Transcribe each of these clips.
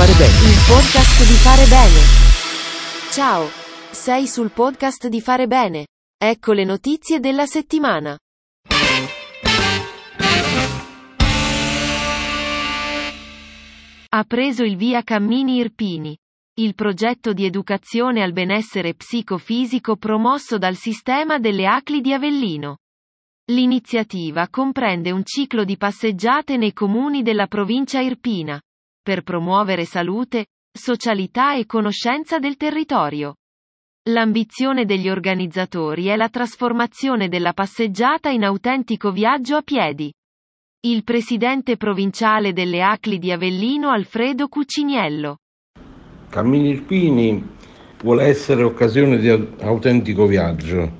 fare bene. Il podcast di fare bene. Ciao. Sei sul podcast di fare bene. Ecco le notizie della settimana. Ha preso il via Cammini Irpini. Il progetto di educazione al benessere psicofisico promosso dal sistema delle ACLI di Avellino. L'iniziativa comprende un ciclo di passeggiate nei comuni della provincia irpina, per promuovere salute, socialità e conoscenza del territorio. L'ambizione degli organizzatori è la trasformazione della passeggiata in autentico viaggio a piedi. Il presidente provinciale delle ACLI di Avellino Alfredo Cuciniello. Cammini Irpini vuole essere occasione di autentico viaggio,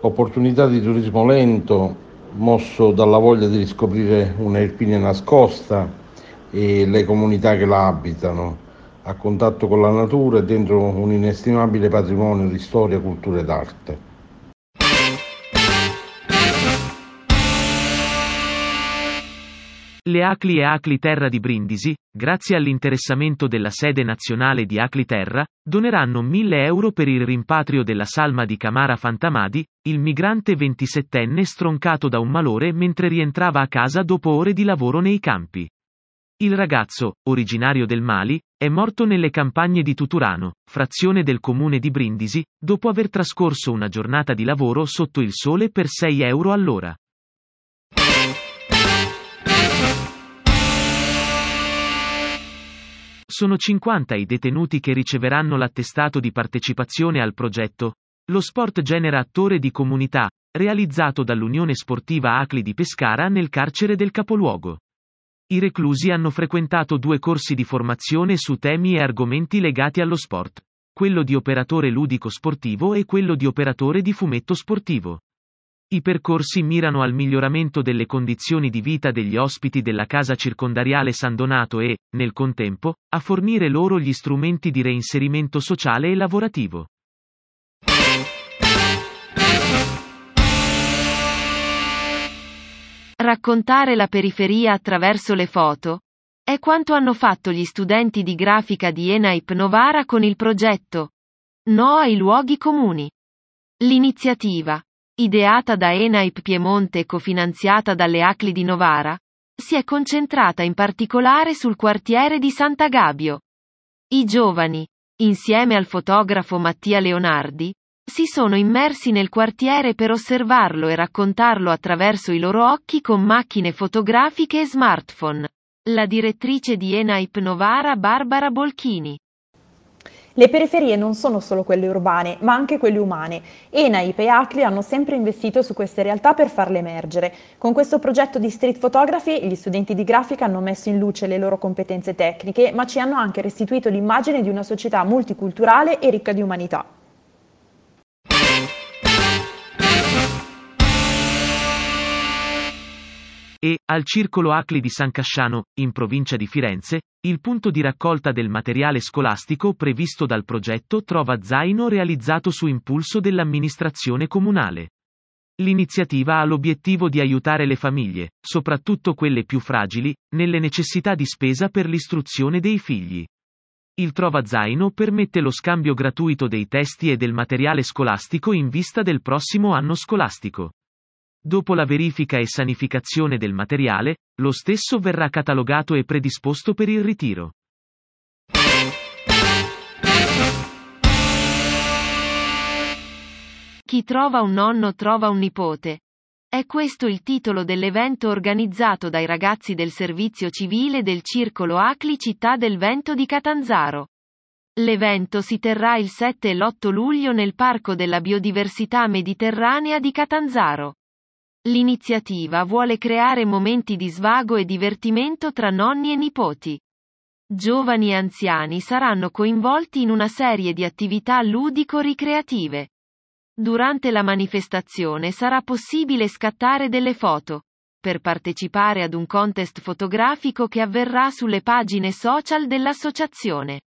opportunità di turismo lento, mosso dalla voglia di riscoprire una Irpina nascosta e le comunità che la abitano, a contatto con la natura e dentro un inestimabile patrimonio di storia, cultura ed arte. Le Acli e Acli Terra di Brindisi, grazie all'interessamento della sede nazionale di Acli Terra, doneranno 1000 euro per il rimpatrio della salma di Camara Fantamadi, il migrante 27enne stroncato da un malore mentre rientrava a casa dopo ore di lavoro nei campi. Il ragazzo, originario del Mali, è morto nelle campagne di Tuturano, frazione del comune di Brindisi, dopo aver trascorso una giornata di lavoro sotto il sole per 6 euro all'ora. Sono 50 i detenuti che riceveranno l'attestato di partecipazione al progetto. Lo sport genera attore di comunità, realizzato dall'Unione Sportiva Acli di Pescara nel carcere del capoluogo. I reclusi hanno frequentato due corsi di formazione su temi e argomenti legati allo sport, quello di operatore ludico sportivo e quello di operatore di fumetto sportivo. I percorsi mirano al miglioramento delle condizioni di vita degli ospiti della casa circondariale San Donato e, nel contempo, a fornire loro gli strumenti di reinserimento sociale e lavorativo. Raccontare la periferia attraverso le foto? È quanto hanno fatto gli studenti di grafica di ENAIP Novara con il progetto No ai luoghi comuni. L'iniziativa, ideata da Enaip Piemonte e cofinanziata dalle Acli di Novara, si è concentrata in particolare sul quartiere di Sant'Agabio. I giovani, insieme al fotografo Mattia Leonardi, si sono immersi nel quartiere per osservarlo e raccontarlo attraverso i loro occhi con macchine fotografiche e smartphone. La direttrice di Enaip Novara Barbara Bolchini. Le periferie non sono solo quelle urbane, ma anche quelle umane. ENAIP e ACLI hanno sempre investito su queste realtà per farle emergere. Con questo progetto di street photography, gli studenti di grafica hanno messo in luce le loro competenze tecniche, ma ci hanno anche restituito l'immagine di una società multiculturale e ricca di umanità. E, al Circolo Acli di San Casciano, in provincia di Firenze, il punto di raccolta del materiale scolastico previsto dal progetto trova zaino realizzato su impulso dell'amministrazione comunale. L'iniziativa ha l'obiettivo di aiutare le famiglie, soprattutto quelle più fragili, nelle necessità di spesa per l'istruzione dei figli. Il Trova Zaino permette lo scambio gratuito dei testi e del materiale scolastico in vista del prossimo anno scolastico. Dopo la verifica e sanificazione del materiale, lo stesso verrà catalogato e predisposto per il ritiro. Chi trova un nonno trova un nipote. È questo il titolo dell'evento organizzato dai ragazzi del servizio civile del Circolo Acli Città del Vento di Catanzaro. L'evento si terrà il 7 e l'8 luglio nel Parco della Biodiversità Mediterranea di Catanzaro. L'iniziativa vuole creare momenti di svago e divertimento tra nonni e nipoti. Giovani e anziani saranno coinvolti in una serie di attività ludico-ricreative. Durante la manifestazione sarà possibile scattare delle foto. Per partecipare ad un contest fotografico che avverrà sulle pagine social dell'associazione.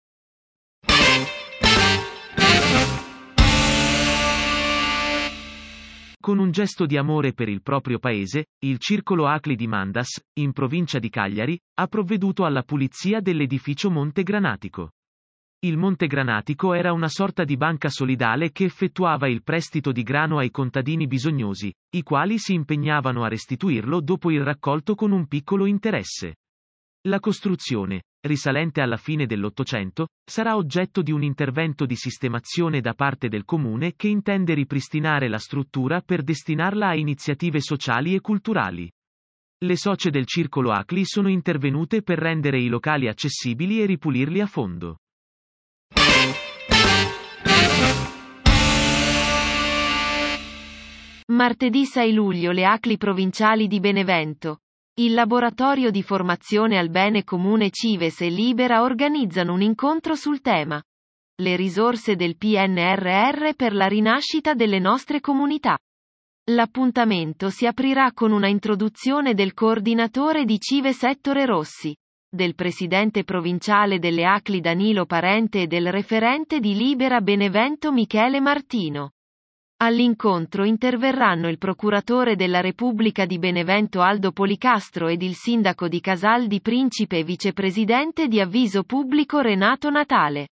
Con un gesto di amore per il proprio paese, il Circolo Acli di Mandas, in provincia di Cagliari, ha provveduto alla pulizia dell'edificio Monte Granatico. Il Monte Granatico era una sorta di banca solidale che effettuava il prestito di grano ai contadini bisognosi, i quali si impegnavano a restituirlo dopo il raccolto con un piccolo interesse. La costruzione, risalente alla fine dell'Ottocento, sarà oggetto di un intervento di sistemazione da parte del comune che intende ripristinare la struttura per destinarla a iniziative sociali e culturali. Le socie del Circolo Acli sono intervenute per rendere i locali accessibili e ripulirli a fondo. Martedì 6 luglio le ACLI provinciali di Benevento, il laboratorio di formazione al bene comune Cives e Libera organizzano un incontro sul tema. Le risorse del PNRR per la rinascita delle nostre comunità. L'appuntamento si aprirà con una introduzione del coordinatore di Cives Ettore Rossi, del presidente provinciale delle ACLI Danilo Parente e del referente di Libera Benevento Michele Martino. All'incontro interverranno il procuratore della Repubblica di Benevento Aldo Policastro ed il sindaco di Casal di Principe e vicepresidente di Avviso Pubblico Renato Natale.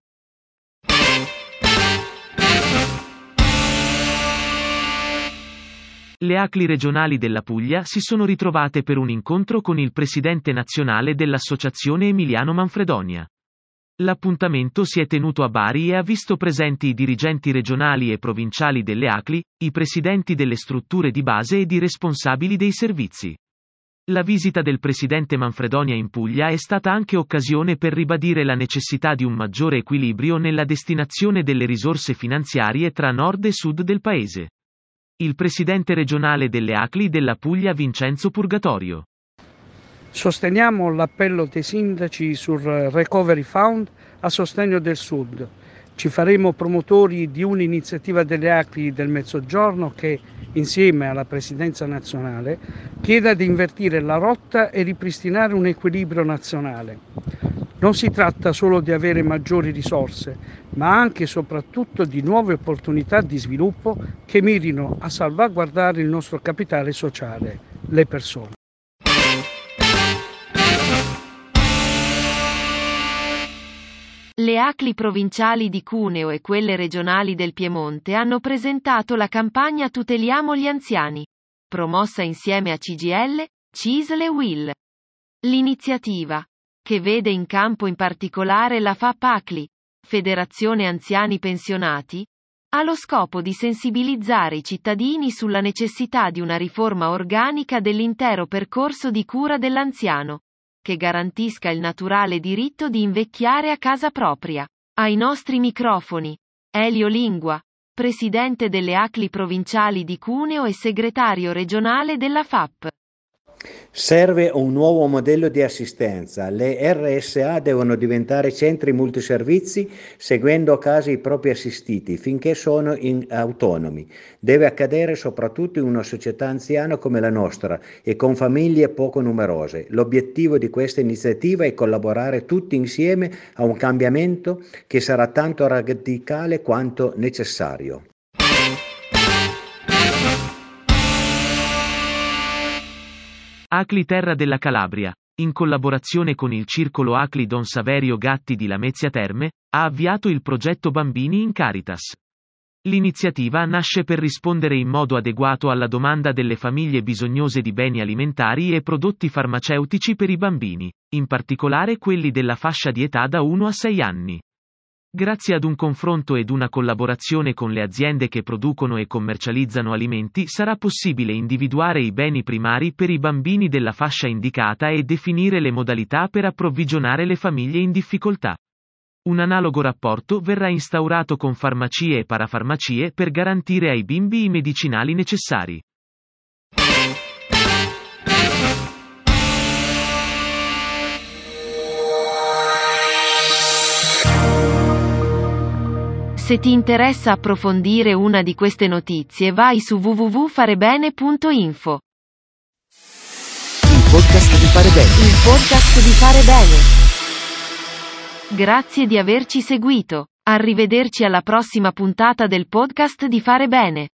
Le ACLI regionali della Puglia si sono ritrovate per un incontro con il presidente nazionale dell'Associazione Emiliano Manfredonia. L'appuntamento si è tenuto a Bari e ha visto presenti i dirigenti regionali e provinciali delle ACLI, i presidenti delle strutture di base ed i responsabili dei servizi. La visita del presidente Manfredonia in Puglia è stata anche occasione per ribadire la necessità di un maggiore equilibrio nella destinazione delle risorse finanziarie tra nord e sud del paese. Il presidente regionale delle ACLI della Puglia Vincenzo Purgatorio. Sosteniamo l'appello dei sindaci sul Recovery Fund a sostegno del Sud. Ci faremo promotori di un'iniziativa delle ACLI del Mezzogiorno che, insieme alla Presidenza nazionale, chieda di invertire la rotta e ripristinare un equilibrio nazionale. Non si tratta solo di avere maggiori risorse, ma anche e soprattutto di nuove opportunità di sviluppo che mirino a salvaguardare il nostro capitale sociale, le persone. Le ACLI provinciali di Cuneo e quelle regionali del Piemonte hanno presentato la campagna Tuteliamo gli anziani, promossa insieme a CGL, CISL e WIL. L'iniziativa, che vede in campo in particolare la FAP ACLI, Federazione Anziani Pensionati, ha lo scopo di sensibilizzare i cittadini sulla necessità di una riforma organica dell'intero percorso di cura dell'anziano che garantisca il naturale diritto di invecchiare a casa propria. Ai nostri microfoni. Elio Lingua, presidente delle ACLI provinciali di Cuneo e segretario regionale della FAP. Serve un nuovo modello di assistenza. Le RSA devono diventare centri multiservizi seguendo a casa i propri assistiti finché sono autonomi. Deve accadere soprattutto in una società anziana come la nostra e con famiglie poco numerose. L'obiettivo di questa iniziativa è collaborare tutti insieme a un cambiamento che sarà tanto radicale quanto necessario. Acli Terra della Calabria, in collaborazione con il Circolo Acli Don Saverio Gatti di Lamezia Terme, ha avviato il progetto Bambini in Caritas. L'iniziativa nasce per rispondere in modo adeguato alla domanda delle famiglie bisognose di beni alimentari e prodotti farmaceutici per i bambini, in particolare quelli della fascia di età da 1 a 6 anni. Grazie ad un confronto ed una collaborazione con le aziende che producono e commercializzano alimenti sarà possibile individuare i beni primari per i bambini della fascia indicata e definire le modalità per approvvigionare le famiglie in difficoltà. Un analogo rapporto verrà instaurato con farmacie e parafarmacie per garantire ai bimbi i medicinali necessari. Se ti interessa approfondire una di queste notizie vai su www.farebene.info. Il podcast di Fare Bene. Il podcast di Fare Bene. Grazie di averci seguito. Arrivederci alla prossima puntata del podcast di Fare Bene.